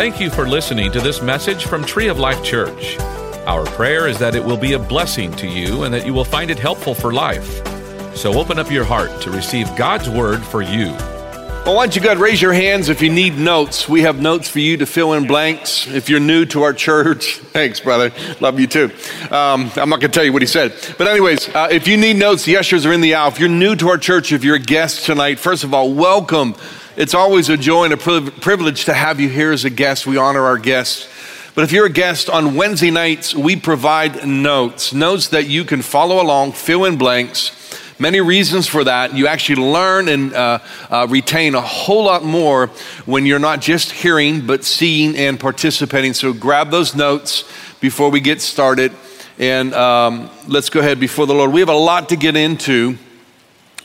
Thank you for listening to this message from Tree of Life Church. Our prayer is that it will be a blessing to you and that you will find it helpful for life. So open up your heart to receive God's word for you. Well, why don't you go raise your hands if you need notes? We have notes for you to fill in blanks. If you're new to our church, thanks, brother. Love you too. Um, I'm not going to tell you what he said. But, anyways, uh, if you need notes, the ushers are in the aisle. If you're new to our church, if you're a guest tonight, first of all, welcome. It's always a joy and a privilege to have you here as a guest. We honor our guests. But if you're a guest on Wednesday nights, we provide notes, notes that you can follow along, fill in blanks. Many reasons for that. You actually learn and uh, uh, retain a whole lot more when you're not just hearing, but seeing and participating. So grab those notes before we get started. And um, let's go ahead before the Lord. We have a lot to get into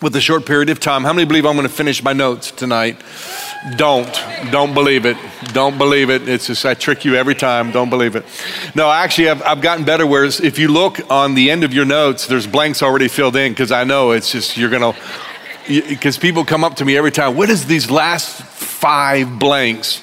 with a short period of time. How many believe I'm going to finish my notes tonight? Don't. Don't believe it. Don't believe it. It's just, I trick you every time. Don't believe it. No, actually, I've, I've gotten better. Whereas if you look on the end of your notes, there's blanks already filled in because I know it's just, you're going to, because people come up to me every time, what is these last five blanks?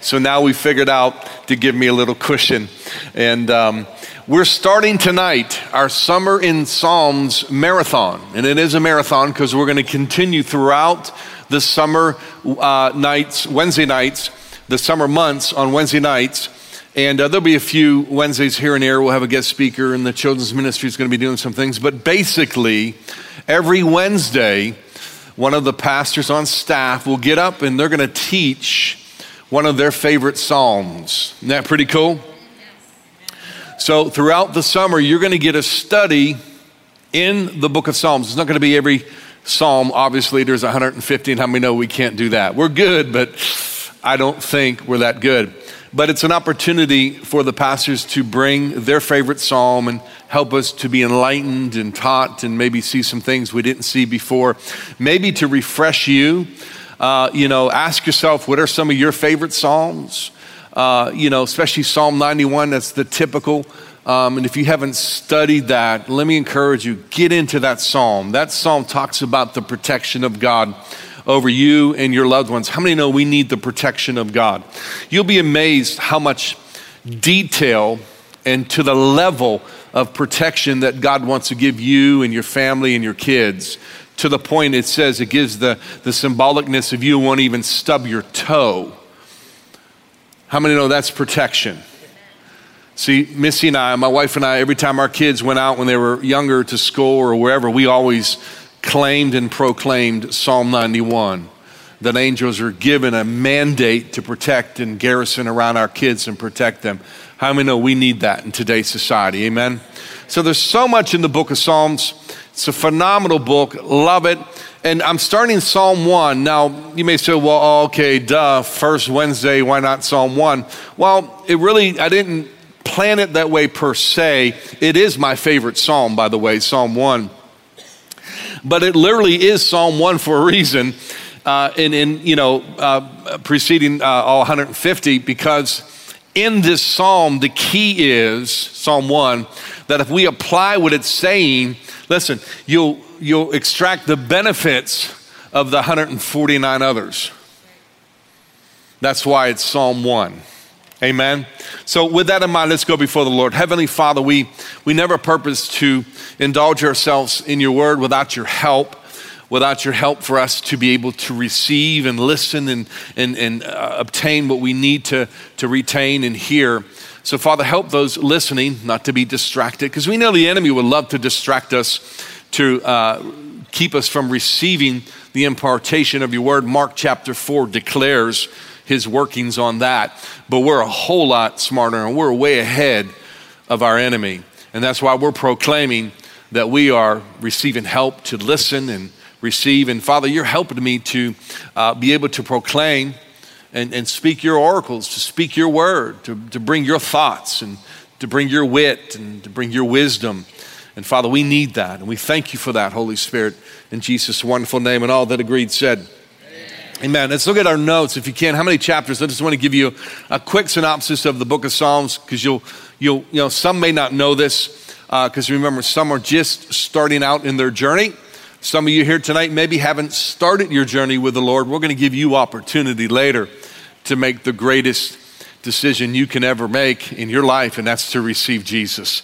So now we figured out to give me a little cushion. And, um, we're starting tonight our Summer in Psalms marathon. And it is a marathon because we're going to continue throughout the summer uh, nights, Wednesday nights, the summer months on Wednesday nights. And uh, there'll be a few Wednesdays here and there. We'll have a guest speaker, and the children's ministry is going to be doing some things. But basically, every Wednesday, one of the pastors on staff will get up and they're going to teach one of their favorite psalms. Isn't that pretty cool? So, throughout the summer, you're going to get a study in the book of Psalms. It's not going to be every psalm. Obviously, there's 150, and how many know we can't do that? We're good, but I don't think we're that good. But it's an opportunity for the pastors to bring their favorite psalm and help us to be enlightened and taught and maybe see some things we didn't see before. Maybe to refresh you. Uh, you know, ask yourself, what are some of your favorite psalms? Uh, you know, especially Psalm 91, that's the typical. Um, and if you haven't studied that, let me encourage you get into that psalm. That psalm talks about the protection of God over you and your loved ones. How many know we need the protection of God? You'll be amazed how much detail and to the level of protection that God wants to give you and your family and your kids. To the point it says it gives the, the symbolicness of you won't even stub your toe how many know that's protection? See, Missy and I, my wife and I, every time our kids went out when they were younger to school or wherever, we always claimed and proclaimed Psalm 91 that angels are given a mandate to protect and garrison around our kids and protect them. How many know we need that in today's society? Amen. So there's so much in the book of Psalms. It's a phenomenal book. Love it. And I'm starting Psalm 1. Now, you may say, well, okay, duh, first Wednesday, why not Psalm 1? Well, it really, I didn't plan it that way per se. It is my favorite psalm, by the way, Psalm 1. But it literally is Psalm 1 for a reason. Uh, in, in, you know, uh, preceding uh, all 150, because in this psalm, the key is, Psalm 1, that if we apply what it's saying, listen, you'll you'll extract the benefits of the 149 others. That's why it's Psalm 1. Amen. So, with that in mind, let's go before the Lord. Heavenly Father, we, we never purpose to indulge ourselves in your word without your help, without your help for us to be able to receive and listen and, and, and uh, obtain what we need to, to retain and hear. So, Father, help those listening not to be distracted because we know the enemy would love to distract us to uh, keep us from receiving the impartation of your word. Mark chapter 4 declares his workings on that. But we're a whole lot smarter and we're way ahead of our enemy. And that's why we're proclaiming that we are receiving help to listen and receive. And Father, you're helping me to uh, be able to proclaim and, and speak your oracles, to speak your word, to, to bring your thoughts and to bring your wit and to bring your wisdom. And Father, we need that. And we thank you for that, Holy Spirit, in Jesus' wonderful name. And all that agreed said, Amen. Let's look at our notes, if you can. How many chapters? I just want to give you a quick synopsis of the book of Psalms because you'll, you'll, you know, some may not know this because uh, remember, some are just starting out in their journey. Some of you here tonight maybe haven't started your journey with the Lord. We're going to give you opportunity later to make the greatest decision you can ever make in your life, and that's to receive Jesus.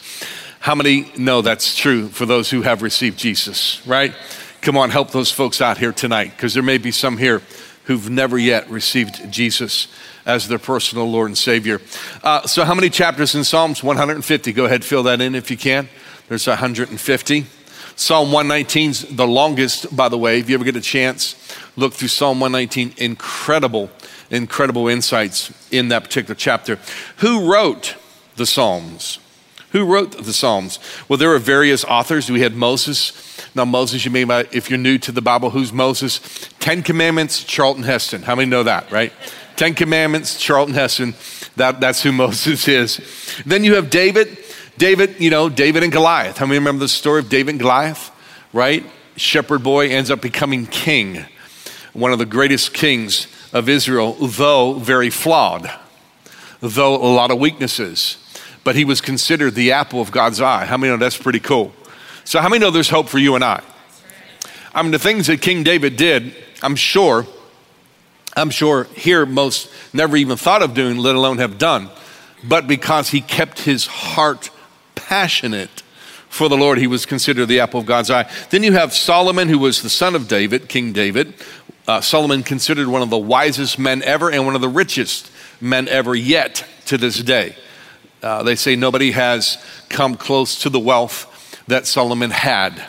How many know that's true for those who have received Jesus, right? Come on, help those folks out here tonight, because there may be some here who've never yet received Jesus as their personal Lord and Savior. Uh, so, how many chapters in Psalms? 150. Go ahead, fill that in if you can. There's 150. Psalm 119 is the longest, by the way. If you ever get a chance, look through Psalm 119. Incredible, incredible insights in that particular chapter. Who wrote the Psalms? Who wrote the Psalms? Well, there are various authors. We had Moses. Now, Moses, you may, if you're new to the Bible, who's Moses? Ten Commandments, Charlton Heston. How many know that, right? Ten Commandments, Charlton Heston. That, that's who Moses is. Then you have David. David, you know, David and Goliath. How many remember the story of David and Goliath, right? Shepherd boy ends up becoming king, one of the greatest kings of Israel, though very flawed, though a lot of weaknesses but he was considered the apple of God's eye. How many know that's pretty cool? So, how many know there's hope for you and I? I mean, the things that King David did, I'm sure, I'm sure here most never even thought of doing, let alone have done. But because he kept his heart passionate for the Lord, he was considered the apple of God's eye. Then you have Solomon, who was the son of David, King David. Uh, Solomon considered one of the wisest men ever and one of the richest men ever yet to this day. Uh, they say nobody has come close to the wealth that Solomon had.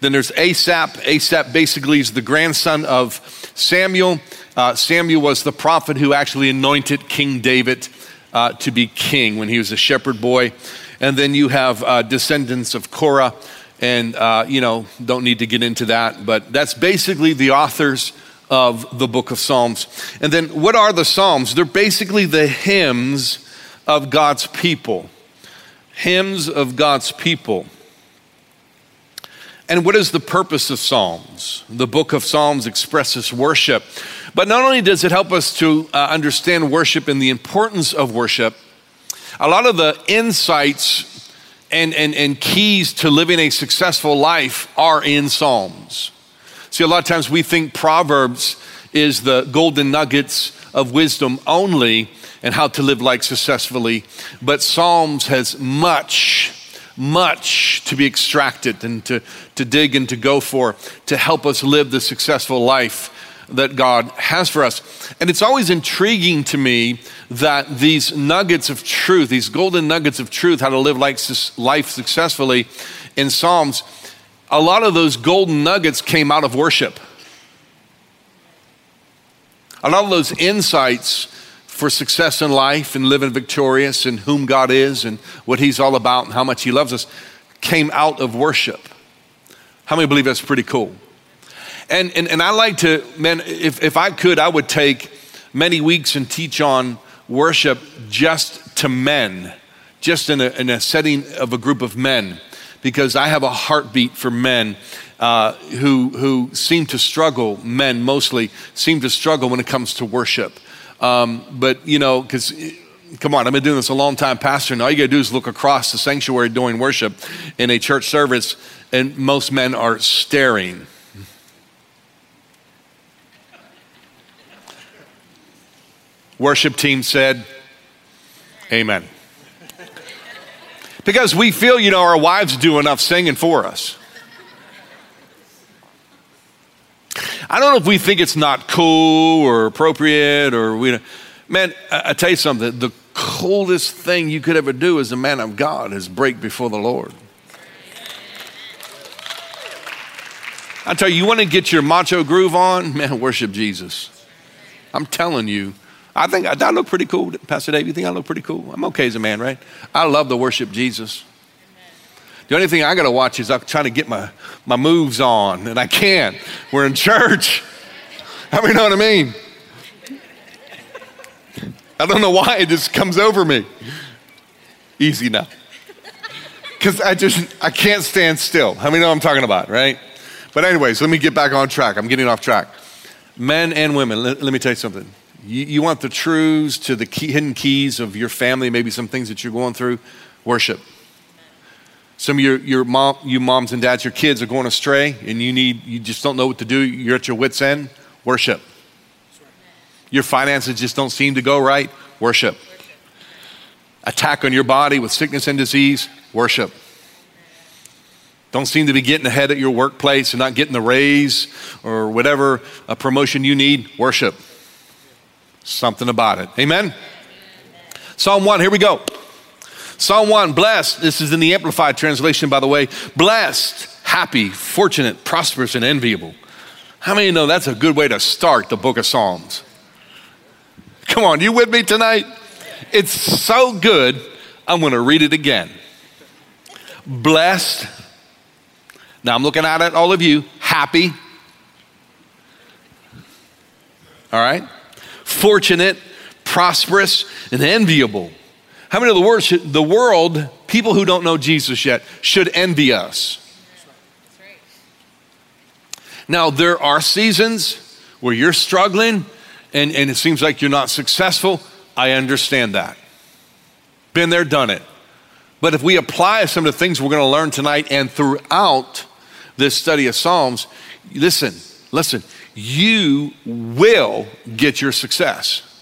Then there's Asaph. Asaph basically is the grandson of Samuel. Uh, Samuel was the prophet who actually anointed King David uh, to be king when he was a shepherd boy. And then you have uh, descendants of Korah, and uh, you know, don't need to get into that, but that's basically the authors of the book of Psalms. And then what are the Psalms? They're basically the hymns of God's people. Hymns of God's people. And what is the purpose of Psalms? The book of Psalms expresses worship. But not only does it help us to uh, understand worship and the importance of worship, a lot of the insights and, and, and keys to living a successful life are in Psalms. See, a lot of times we think Proverbs is the golden nuggets of wisdom only, and how to live life successfully. But Psalms has much, much to be extracted and to, to dig and to go for to help us live the successful life that God has for us. And it's always intriguing to me that these nuggets of truth, these golden nuggets of truth, how to live life, life successfully in Psalms, a lot of those golden nuggets came out of worship. A lot of those insights for success in life and living victorious and whom God is and what He's all about and how much He loves us came out of worship. How many believe that's pretty cool? And, and, and I like to, man, if, if I could, I would take many weeks and teach on worship just to men, just in a, in a setting of a group of men, because I have a heartbeat for men uh, who, who seem to struggle, men mostly, seem to struggle when it comes to worship. Um, but, you know, because come on, I've been doing this a long time, Pastor, and all you gotta do is look across the sanctuary doing worship in a church service, and most men are staring. Worship team said, Amen. Because we feel, you know, our wives do enough singing for us. I don't know if we think it's not cool or appropriate or we, man, I, I tell you something, the coolest thing you could ever do as a man of God is break before the Lord. I tell you, you want to get your macho groove on? Man, worship Jesus. I'm telling you. I think I, I look pretty cool, Pastor Dave. You think I look pretty cool? I'm okay as a man, right? I love to worship Jesus. The only thing I got to watch is I'm trying to get my, my moves on, and I can't. We're in church. How many know what I mean? I don't know why it just comes over me. Easy now. Because I just, I can't stand still. How many know I'm talking about, right? But, anyways, let me get back on track. I'm getting off track. Men and women, let, let me tell you something. You, you want the truths to the key, hidden keys of your family, maybe some things that you're going through? Worship. Some of your, your mom, you moms and dads, your kids are going astray and you need, you just don't know what to do. You're at your wits' end. Worship. Your finances just don't seem to go right. Worship. attack on your body with sickness and disease, worship. Don't seem to be getting ahead at your workplace and not getting the raise or whatever a promotion you need, worship. Something about it. Amen? Psalm 1, here we go. Psalm 1, blessed. This is in the Amplified translation, by the way. Blessed, happy, fortunate, prosperous, and enviable. How many know that's a good way to start the book of Psalms? Come on, you with me tonight? It's so good, I'm going to read it again. Blessed. Now I'm looking out at all of you. Happy. All right? Fortunate, prosperous, and enviable. How many of the world, should, the world, people who don't know Jesus yet, should envy us? Now, there are seasons where you're struggling and, and it seems like you're not successful. I understand that. Been there, done it. But if we apply some of the things we're going to learn tonight and throughout this study of Psalms, listen, listen, you will get your success.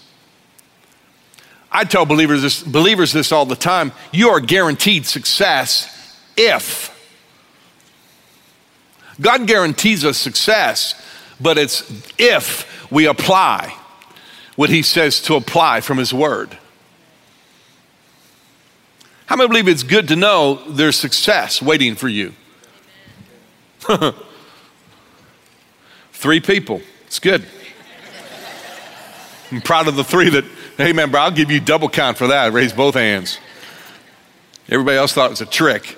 I tell believers this, believers this all the time you are guaranteed success if. God guarantees us success, but it's if we apply what He says to apply from His Word. How many believe it's good to know there's success waiting for you? three people. It's good. I'm proud of the three that Hey, man, bro, I'll give you double count for that. Raise both hands. Everybody else thought it was a trick.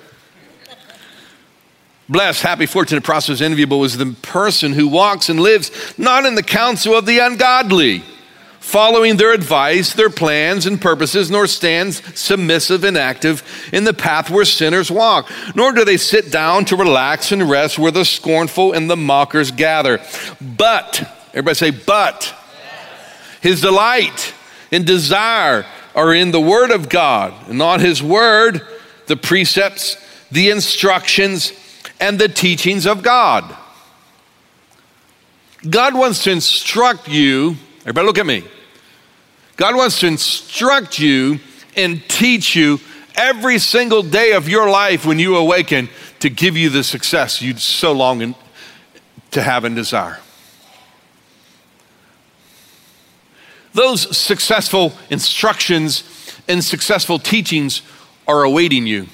Blessed, happy, fortunate, prosperous, enviable is the person who walks and lives not in the counsel of the ungodly, following their advice, their plans and purposes, nor stands submissive and active in the path where sinners walk, nor do they sit down to relax and rest where the scornful and the mockers gather. But, everybody say, but, his delight and desire are in the Word of God, and not His Word, the precepts, the instructions, and the teachings of God. God wants to instruct you, everybody look at me. God wants to instruct you and teach you every single day of your life when you awaken to give you the success you so long to have and desire. Those successful instructions and successful teachings are awaiting you.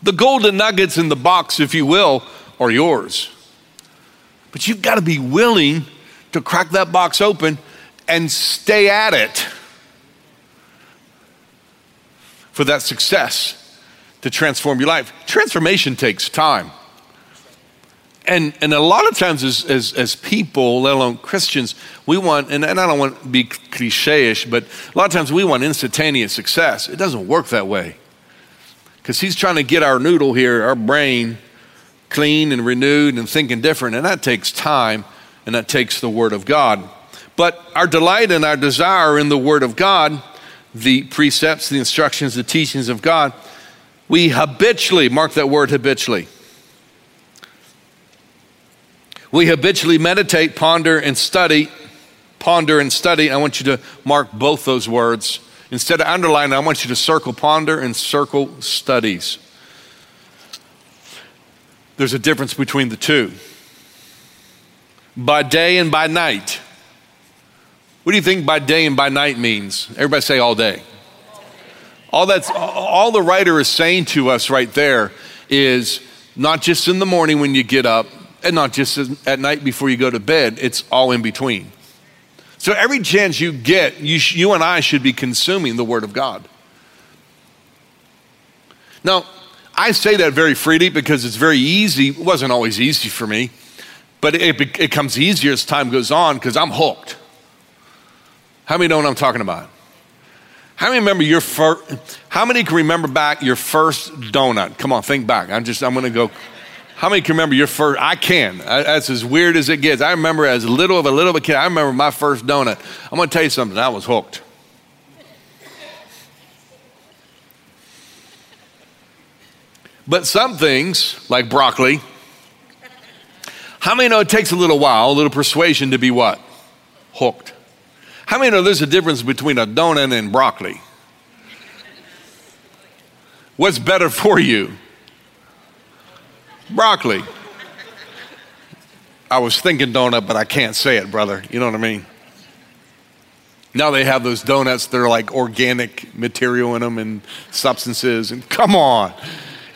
The golden nuggets in the box, if you will, are yours. But you've got to be willing to crack that box open and stay at it for that success to transform your life. Transformation takes time and, and a lot of times as, as, as people, let alone Christians, we want, and, and I don't want to be cliche-ish, but a lot of times we want instantaneous success. It doesn't work that way. Because he's trying to get our noodle here, our brain, clean and renewed and thinking different. And that takes time and that takes the Word of God. But our delight and our desire in the Word of God, the precepts, the instructions, the teachings of God, we habitually, mark that word habitually, we habitually meditate, ponder, and study. Ponder and study. I want you to mark both those words. Instead of underlining, I want you to circle ponder and circle studies. There's a difference between the two. By day and by night. What do you think by day and by night means? Everybody say all day. All that's all the writer is saying to us right there is not just in the morning when you get up, and not just at night before you go to bed, it's all in between. So every chance you get, you, sh- you and I should be consuming the Word of God. Now, I say that very freely because it's very easy. It wasn't always easy for me, but it, it becomes easier as time goes on because I'm hooked. How many know what I'm talking about? How many remember your first? How many can remember back your first donut? Come on, think back. I'm just. I'm going to go how many can remember your first? I can. That's as weird as it gets. I remember as little of a little of a kid. I remember my first donut. I'm going to tell you something. I was hooked. But some things, like broccoli, how many know it takes a little while, a little persuasion to be what? Hooked. How many know there's a difference between a donut and broccoli? What's better for you? Broccoli. I was thinking donut, but I can't say it, brother. You know what I mean? Now they have those donuts that are like organic material in them and substances. And come on,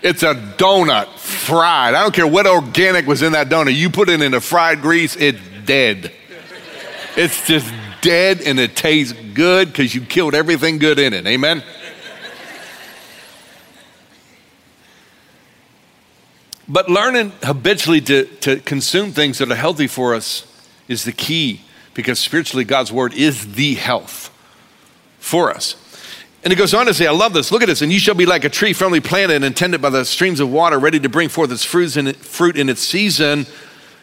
it's a donut fried. I don't care what organic was in that donut. You put it in a fried grease, it's dead. It's just dead and it tastes good because you killed everything good in it. Amen? But learning habitually to, to consume things that are healthy for us is the key because spiritually, God's word is the health for us. And it goes on to say, I love this. Look at this. And you shall be like a tree firmly planted and tended by the streams of water, ready to bring forth its fruits in, fruit in its season.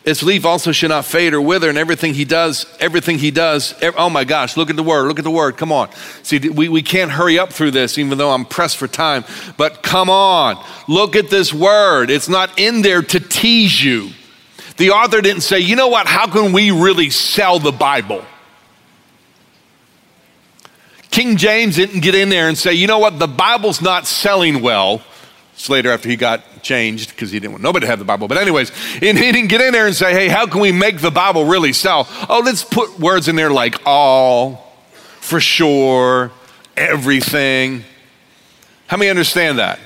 Its leaf also should not fade or wither, and everything he does, everything he does, oh my gosh, look at the word, look at the word, come on. See, we, we can't hurry up through this, even though I'm pressed for time, but come on, look at this word. It's not in there to tease you. The author didn't say, you know what, how can we really sell the Bible? King James didn't get in there and say, you know what, the Bible's not selling well. It's later after he got changed because he didn't want nobody to have the Bible. But, anyways, and he didn't get in there and say, hey, how can we make the Bible really sell? Oh, let's put words in there like all, for sure, everything. How many understand that?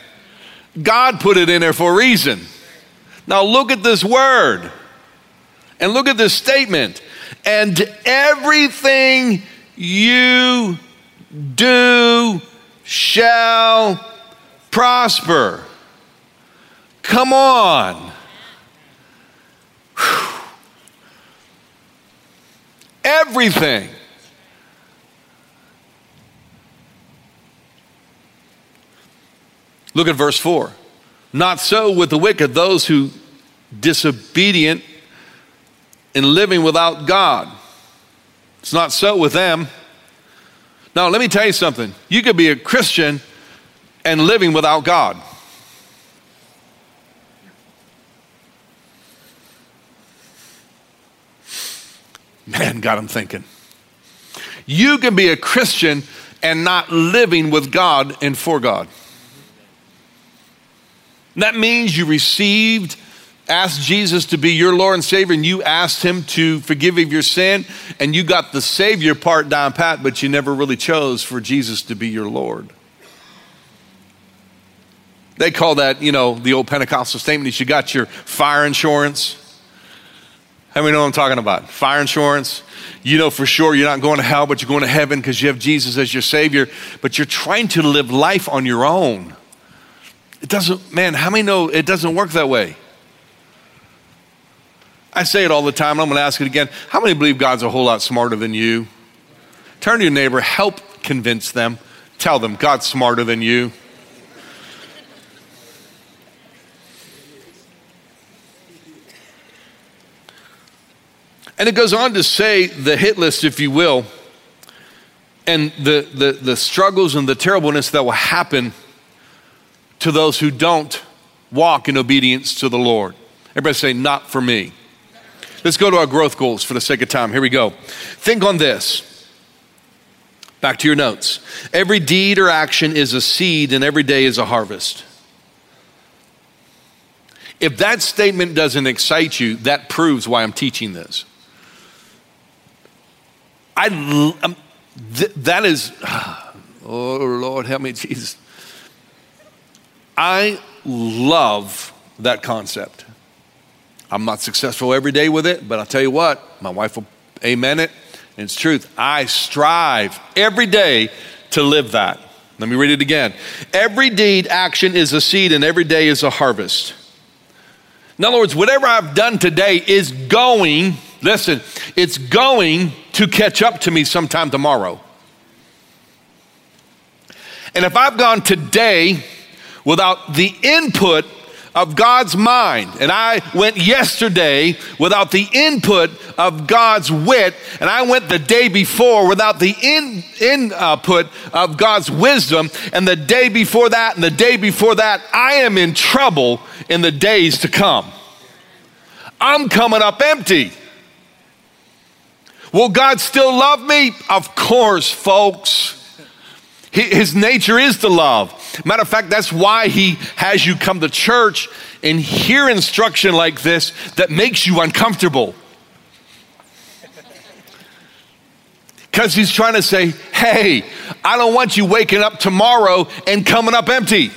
God put it in there for a reason. Now, look at this word and look at this statement. And everything you do shall prosper. Come on. Everything. Look at verse 4. Not so with the wicked, those who disobedient in living without God. It's not so with them. Now, let me tell you something. You could be a Christian and living without God. Man, God, I'm thinking. You can be a Christian and not living with God and for God. That means you received asked Jesus to be your Lord and Savior and you asked Him to forgive you of your sin and you got the Savior part down pat, but you never really chose for Jesus to be your Lord. They call that, you know, the old Pentecostal statement is you got your fire insurance. How many know what I'm talking about? Fire insurance. You know for sure you're not going to hell, but you're going to heaven because you have Jesus as your Savior, but you're trying to live life on your own. It doesn't, man, how many know it doesn't work that way? I say it all the time, I'm going to ask it again. How many believe God's a whole lot smarter than you? Turn to your neighbor, help convince them. Tell them God's smarter than you. And it goes on to say the hit list, if you will, and the, the, the struggles and the terribleness that will happen to those who don't walk in obedience to the Lord. Everybody say, not for me. Let's go to our growth goals for the sake of time. Here we go. Think on this. Back to your notes. Every deed or action is a seed, and every day is a harvest. If that statement doesn't excite you, that proves why I'm teaching this. I, um, th- that is, oh Lord, help me, Jesus. I love that concept. I'm not successful every day with it, but I'll tell you what, my wife will amen it. And it's truth. I strive every day to live that. Let me read it again. Every deed, action is a seed, and every day is a harvest. In other words, whatever I've done today is going, listen, it's going to catch up to me sometime tomorrow. And if I've gone today without the input of God's mind. And I went yesterday without the input of God's wit, and I went the day before without the in, input uh, of God's wisdom, and the day before that, and the day before that, I am in trouble in the days to come. I'm coming up empty. Will God still love me? Of course, folks. His nature is to love. Matter of fact, that's why he has you come to church and hear instruction like this that makes you uncomfortable. Because he's trying to say, hey, I don't want you waking up tomorrow and coming up empty.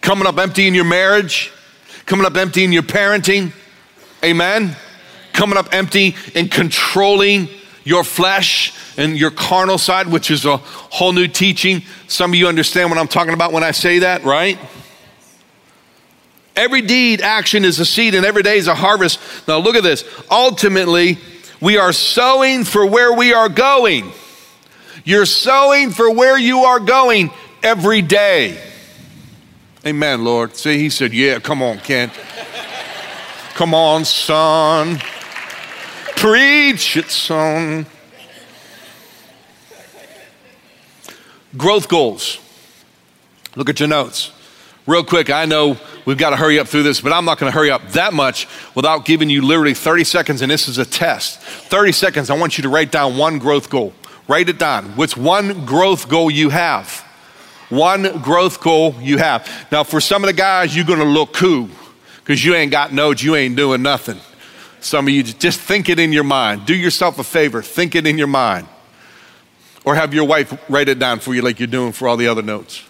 Coming up empty in your marriage, coming up empty in your parenting. Amen. Coming up empty and controlling your flesh and your carnal side, which is a whole new teaching. Some of you understand what I'm talking about when I say that, right? Every deed, action is a seed, and every day is a harvest. Now, look at this. Ultimately, we are sowing for where we are going. You're sowing for where you are going every day. Amen, Lord. See, he said, Yeah, come on, Kent. come on, son. Preach its own. Growth goals. Look at your notes. Real quick, I know we've got to hurry up through this, but I'm not going to hurry up that much without giving you literally 30 seconds, and this is a test. 30 seconds, I want you to write down one growth goal. Write it down. What's one growth goal you have? One growth goal you have. Now, for some of the guys, you're going to look cool because you ain't got notes, you ain't doing nothing. Some of you just think it in your mind. Do yourself a favor, think it in your mind. Or have your wife write it down for you like you're doing for all the other notes.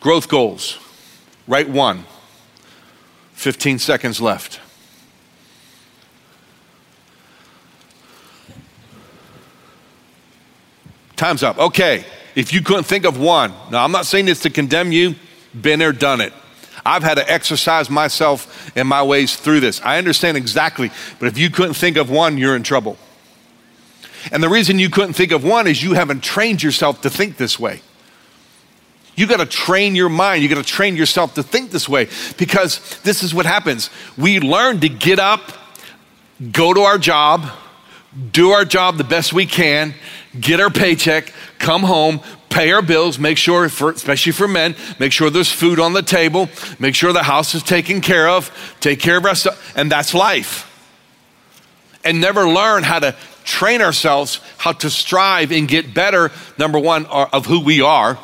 Growth goals. Write one. 15 seconds left. Time's up. Okay. If you couldn't think of one, now I'm not saying this to condemn you, been there, done it. I've had to exercise myself in my ways through this. I understand exactly, but if you couldn't think of one, you're in trouble. And the reason you couldn't think of one is you haven't trained yourself to think this way. You got to train your mind. You got to train yourself to think this way because this is what happens. We learn to get up, go to our job, do our job the best we can, get our paycheck, come home, pay our bills, make sure, for, especially for men, make sure there's food on the table, make sure the house is taken care of, take care of our stuff, and that's life. And never learn how to train ourselves, how to strive and get better, number one, uh, of who we are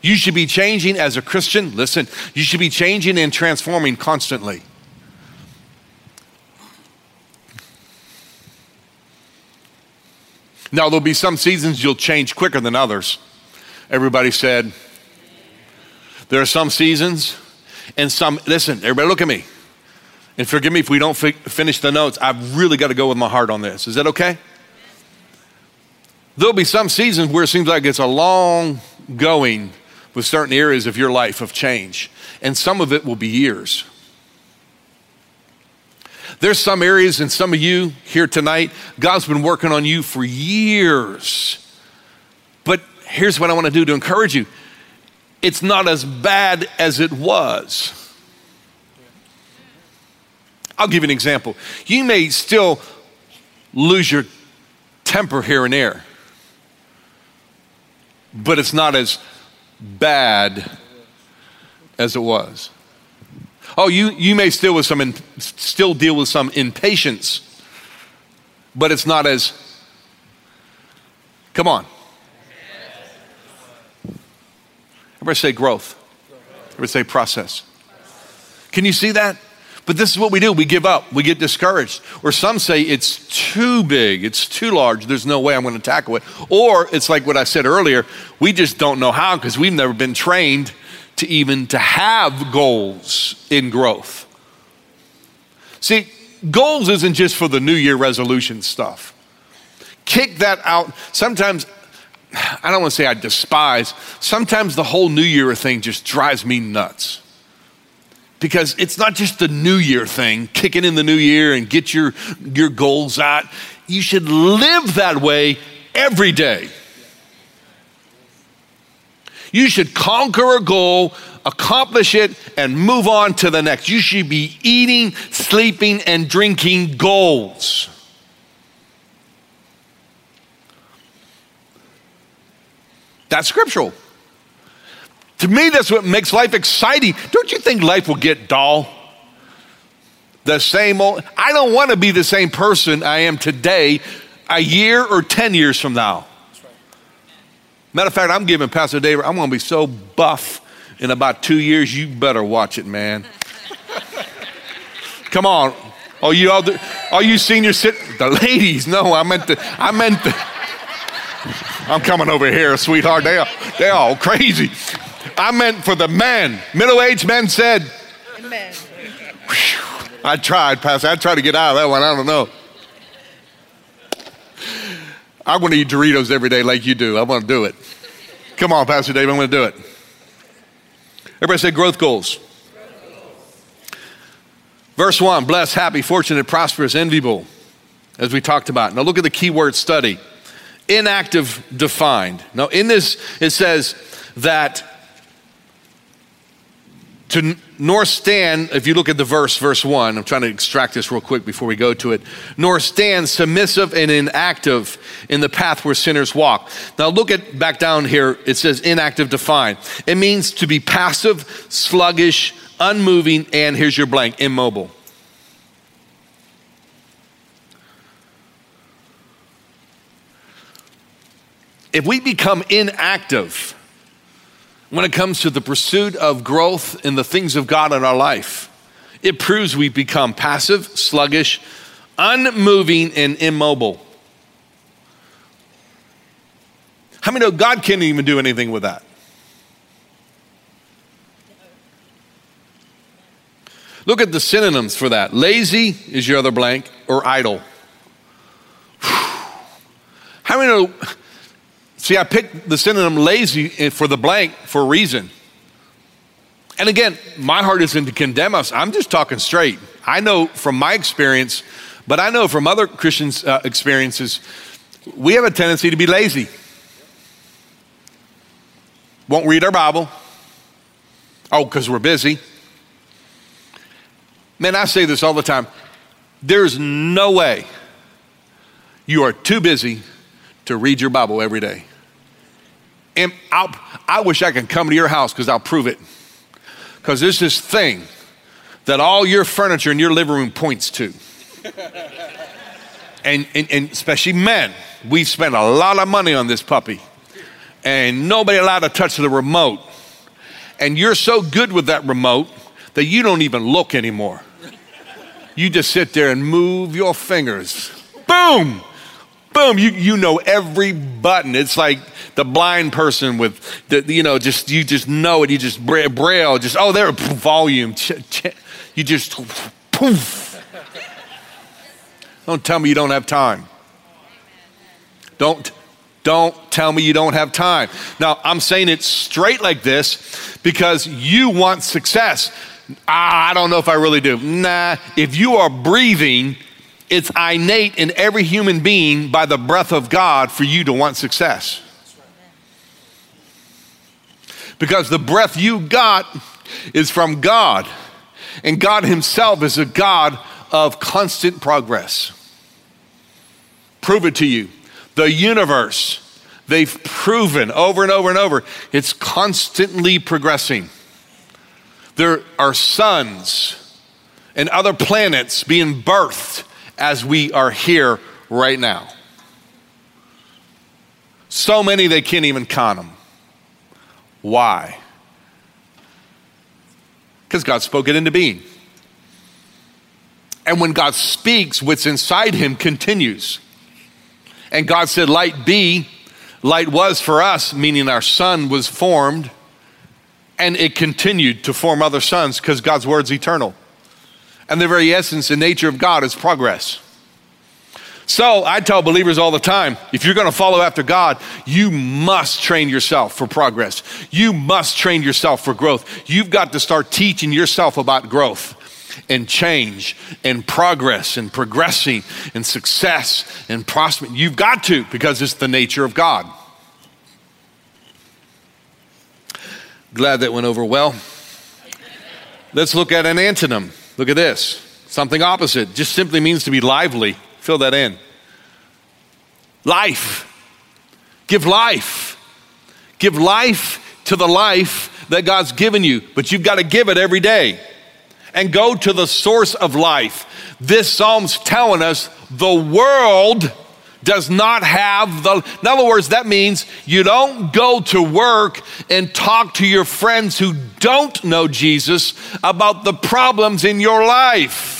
you should be changing as a Christian. Listen, you should be changing and transforming constantly. Now, there'll be some seasons you'll change quicker than others. Everybody said, there are some seasons and some, listen, everybody look at me. And forgive me if we don't fi- finish the notes. I've really got to go with my heart on this. Is that okay? There'll be some seasons where it seems like it's a long going with certain areas of your life of change, and some of it will be years. There's some areas and some of you here tonight, God's been working on you for years. But here's what I want to do to encourage you it's not as bad as it was. I'll give you an example. You may still lose your temper here and there, but it's not as bad as it was. Oh, you, you may still with some in, still deal with some impatience, but it's not as come on. Everybody say growth. Everybody say process. Can you see that? But this is what we do. We give up. We get discouraged. Or some say it's too big, it's too large. There's no way I'm going to tackle it. Or it's like what I said earlier, we just don't know how because we've never been trained to even to have goals in growth. See, goals isn't just for the new year resolution stuff. Kick that out. Sometimes I don't want to say I despise. Sometimes the whole new year thing just drives me nuts because it's not just the new year thing, kicking in the new year and get your, your goals out. You should live that way every day. You should conquer a goal, accomplish it, and move on to the next. You should be eating, sleeping, and drinking goals. That's scriptural. To me, that's what makes life exciting. Don't you think life will get dull? the same old. I don't want to be the same person I am today, a year or 10 years from now. Matter of fact, I'm giving Pastor David, I'm going to be so buff in about two years, you better watch it, man. Come on. Are you all, the, are you seniors sit, the ladies, no, I meant the, I meant the, I'm coming over here, sweetheart. They are, they all crazy. I meant for the men. Middle-aged men said, Amen. I tried, Pastor. I tried to get out of that one. I don't know. I want to eat Doritos every day like you do. I want to do it. Come on, Pastor Dave, I'm going to do it. Everybody say growth goals. Verse 1 blessed, happy, fortunate, prosperous, enviable, as we talked about. Now look at the keyword study inactive defined. Now, in this, it says that to nor stand, if you look at the verse, verse one, I'm trying to extract this real quick before we go to it, nor stand submissive and inactive in the path where sinners walk. Now look at back down here, it says inactive defined. It means to be passive, sluggish, unmoving, and here's your blank, immobile. If we become inactive, when it comes to the pursuit of growth in the things of God in our life. It proves we become passive, sluggish, unmoving, and immobile. How many know God can't even do anything with that? Look at the synonyms for that. Lazy is your other blank, or idle. How many know See, I picked the synonym lazy for the blank for a reason. And again, my heart isn't to condemn us. I'm just talking straight. I know from my experience, but I know from other Christians' uh, experiences, we have a tendency to be lazy. Won't read our Bible. Oh, because we're busy. Man, I say this all the time. There's no way you are too busy to read your Bible every day. And I'll, I wish I could come to your house because I'll prove it. Because there's this thing that all your furniture in your living room points to. and, and, and especially men, we've spent a lot of money on this puppy. And nobody allowed to touch the remote. And you're so good with that remote that you don't even look anymore. You just sit there and move your fingers. Boom! Boom, you, you know every button. It's like the blind person with, the, you know, just, you just know it. You just braille, just, oh, there, volume. You just, poof. Don't tell me you don't have time. Don't, don't tell me you don't have time. Now, I'm saying it straight like this because you want success. I don't know if I really do. Nah, if you are breathing, it's innate in every human being by the breath of God for you to want success. Because the breath you got is from God, and God Himself is a God of constant progress. Prove it to you. The universe, they've proven over and over and over, it's constantly progressing. There are suns and other planets being birthed as we are here right now. So many they can't even count them. Why? Because God spoke it into being. And when God speaks, what's inside him continues. And God said, Light be. Light was for us, meaning our sun was formed, and it continued to form other suns because God's word's eternal. And the very essence and nature of God is progress. So I tell believers all the time if you're going to follow after God, you must train yourself for progress. You must train yourself for growth. You've got to start teaching yourself about growth and change and progress and progressing and success and prosperity. You've got to because it's the nature of God. Glad that went over well. Let's look at an antonym. Look at this. Something opposite. Just simply means to be lively. Fill that in. Life. Give life. Give life to the life that God's given you, but you've got to give it every day. and go to the source of life. This psalm's telling us the world does not have the, in other words, that means you don't go to work and talk to your friends who don't know Jesus about the problems in your life.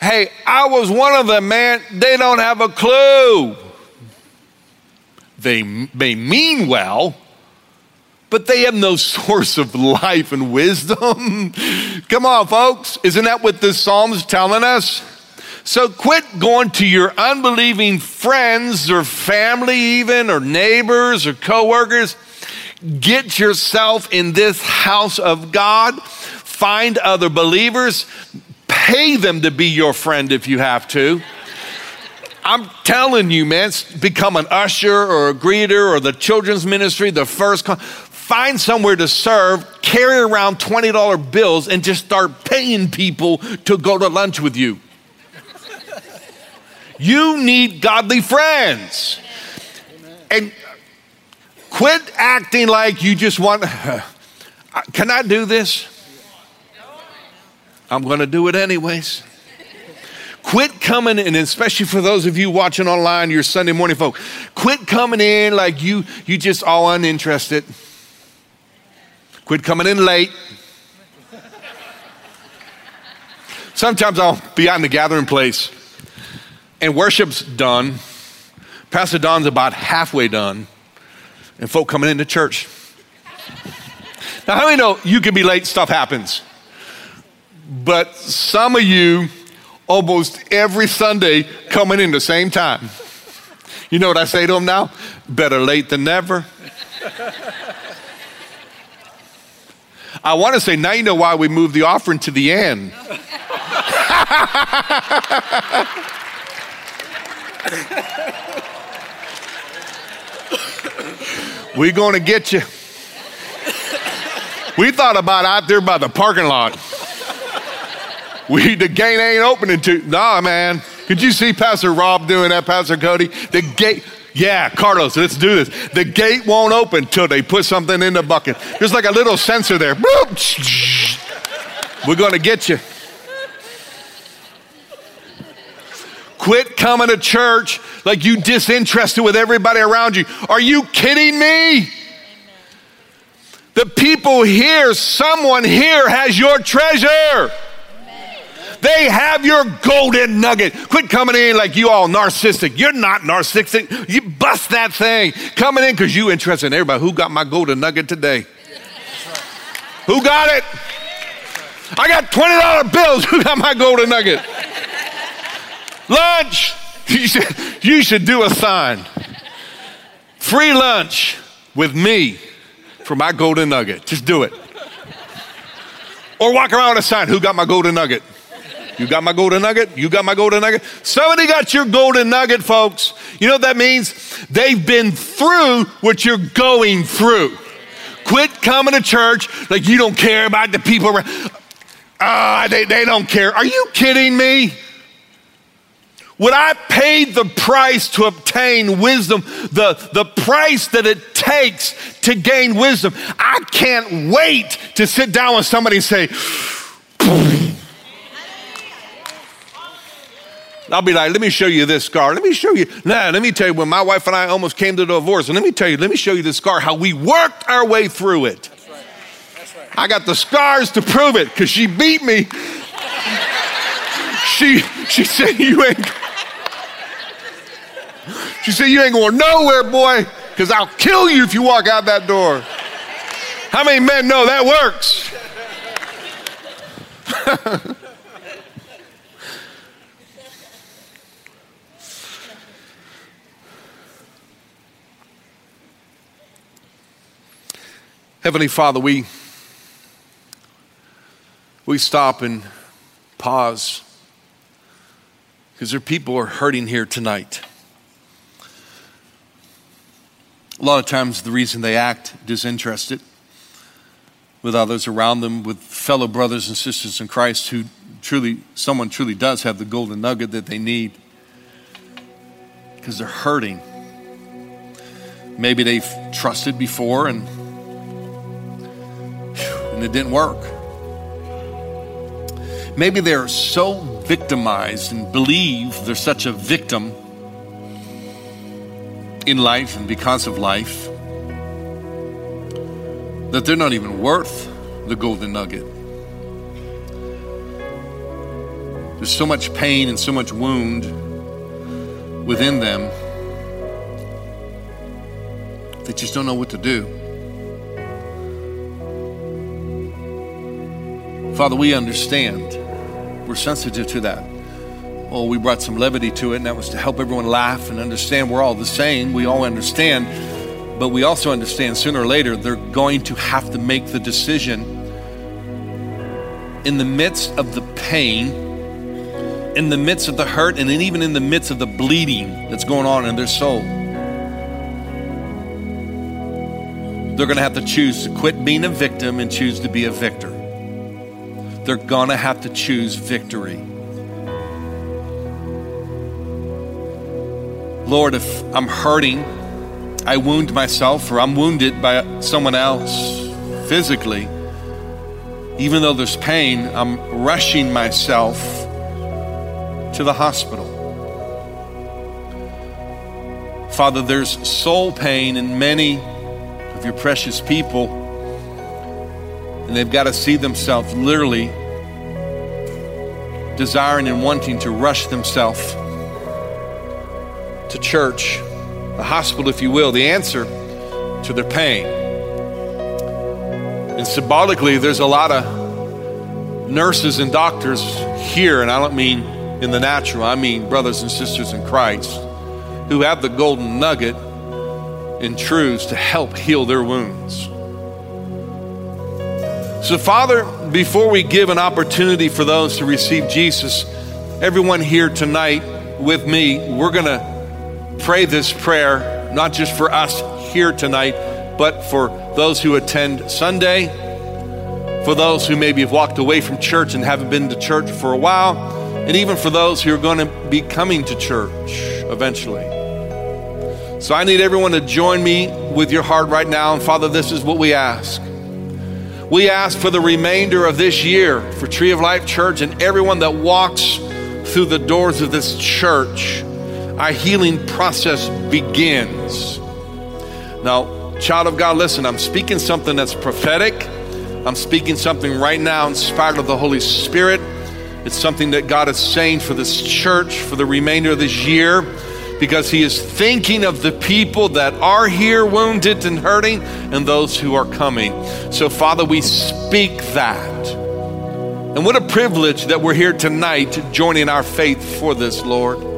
Hey, I was one of them, man. They don't have a clue. They may mean well, but they have no source of life and wisdom. Come on, folks. Isn't that what this psalm's telling us? So quit going to your unbelieving friends or family, even, or neighbors or coworkers. Get yourself in this house of God. Find other believers. Pay them to be your friend if you have to. I'm telling you, man, become an usher or a greeter or the children's ministry, the first. Con- find somewhere to serve, carry around $20 bills, and just start paying people to go to lunch with you. You need godly friends. And quit acting like you just want, can I do this? I'm going to do it anyways. Quit coming in, especially for those of you watching online, your Sunday morning folk. Quit coming in like you you just all uninterested. Quit coming in late. Sometimes I'll be out in the gathering place and worship's done. Pastor Don's about halfway done, and folk coming into church. Now, how many know you can be late, stuff happens? But some of you, almost every Sunday, coming in the same time. You know what I say to them now? Better late than never. I want to say, now you know why we moved the offering to the end. Going to get you. We thought about out there by the parking lot. We the gate ain't opening to nah man. Could you see Pastor Rob doing that, Pastor Cody? The gate, yeah, Carlos, let's do this. The gate won't open till they put something in the bucket. There's like a little sensor there. We're gonna get you. Quit coming to church like you disinterested with everybody around you. Are you kidding me? The people here, someone here has your treasure. They have your golden nugget. Quit coming in like you all narcissistic. You're not narcissistic. You bust that thing. Coming in because you interested in everybody. Who got my golden nugget today? Who got it? I got $20 bills. Who got my golden nugget? Lunch. You should, you should do a sign. Free lunch with me for my golden nugget. Just do it. Or walk around with a sign. Who got my golden nugget? You got my golden nugget? You got my golden nugget? Somebody got your golden nugget, folks. You know what that means? They've been through what you're going through. Quit coming to church like you don't care about the people around. Ah, they, they don't care. Are you kidding me? When I paid the price to obtain wisdom, the, the price that it takes to gain wisdom, I can't wait to sit down with somebody and say, I'll be like, let me show you this scar. Let me show you. Nah, let me tell you, when my wife and I almost came to divorce, and let me tell you, let me show you this scar, how we worked our way through it. That's right. That's right. I got the scars to prove it because she beat me. she, she said, you ain't. She said, You ain't going nowhere, boy, because I'll kill you if you walk out that door. How many men know that works? Heavenly Father, we, we stop and pause because there are people who are hurting here tonight. A lot of times, the reason they act disinterested with others around them, with fellow brothers and sisters in Christ who truly, someone truly does have the golden nugget that they need because they're hurting. Maybe they've trusted before and, and it didn't work. Maybe they're so victimized and believe they're such a victim in life and because of life that they're not even worth the golden nugget. There's so much pain and so much wound within them, they just don't know what to do. Father, we understand. We're sensitive to that. Well, we brought some levity to it, and that was to help everyone laugh and understand we're all the same. We all understand, but we also understand sooner or later they're going to have to make the decision in the midst of the pain, in the midst of the hurt, and then even in the midst of the bleeding that's going on in their soul. They're going to have to choose to quit being a victim and choose to be a victor they're going to have to choose victory. Lord, if I'm hurting, I wound myself, or I'm wounded by someone else physically, even though there's pain, I'm rushing myself to the hospital. Father, there's soul pain in many of your precious people and they've got to see themselves literally desiring and wanting to rush themselves to church, the hospital, if you will, the answer to their pain. And symbolically, there's a lot of nurses and doctors here, and I don't mean in the natural, I mean brothers and sisters in Christ who have the golden nugget in truths to help heal their wounds. So, Father, before we give an opportunity for those to receive Jesus, everyone here tonight with me, we're going to pray this prayer, not just for us here tonight, but for those who attend Sunday, for those who maybe have walked away from church and haven't been to church for a while, and even for those who are going to be coming to church eventually. So I need everyone to join me with your heart right now. And Father, this is what we ask. We ask for the remainder of this year for Tree of Life Church and everyone that walks through the doors of this church. Our healing process begins. Now, child of God, listen, I'm speaking something that's prophetic. I'm speaking something right now inspired of the Holy Spirit. It's something that God is saying for this church for the remainder of this year because He is thinking of the people that are here wounded and hurting and those who are coming. So, Father, we speak that. And what a privilege that we're here tonight joining our faith for this, Lord.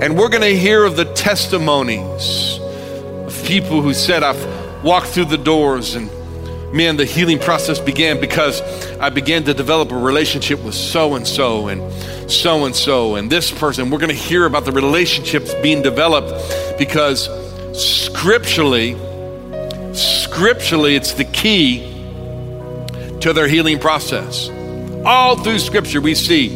And we're going to hear of the testimonies of people who said, I've walked through the doors and man, the healing process began because I began to develop a relationship with so and so and so and so and this person. We're going to hear about the relationships being developed because scripturally, scripturally, it's the key to their healing process. All through scripture, we see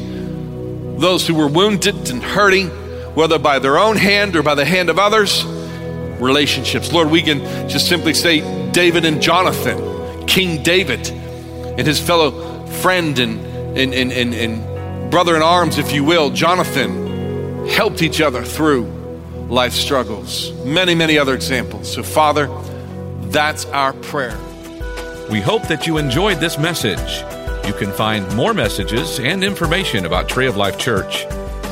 those who were wounded and hurting, whether by their own hand or by the hand of others, relationships. Lord, we can just simply say David and Jonathan King David and his fellow friend and, and, and, and, and brother in arms, if you will, Jonathan, helped each other through life struggles. Many, many other examples. So, Father, that's our prayer. We hope that you enjoyed this message. You can find more messages and information about Tree of Life Church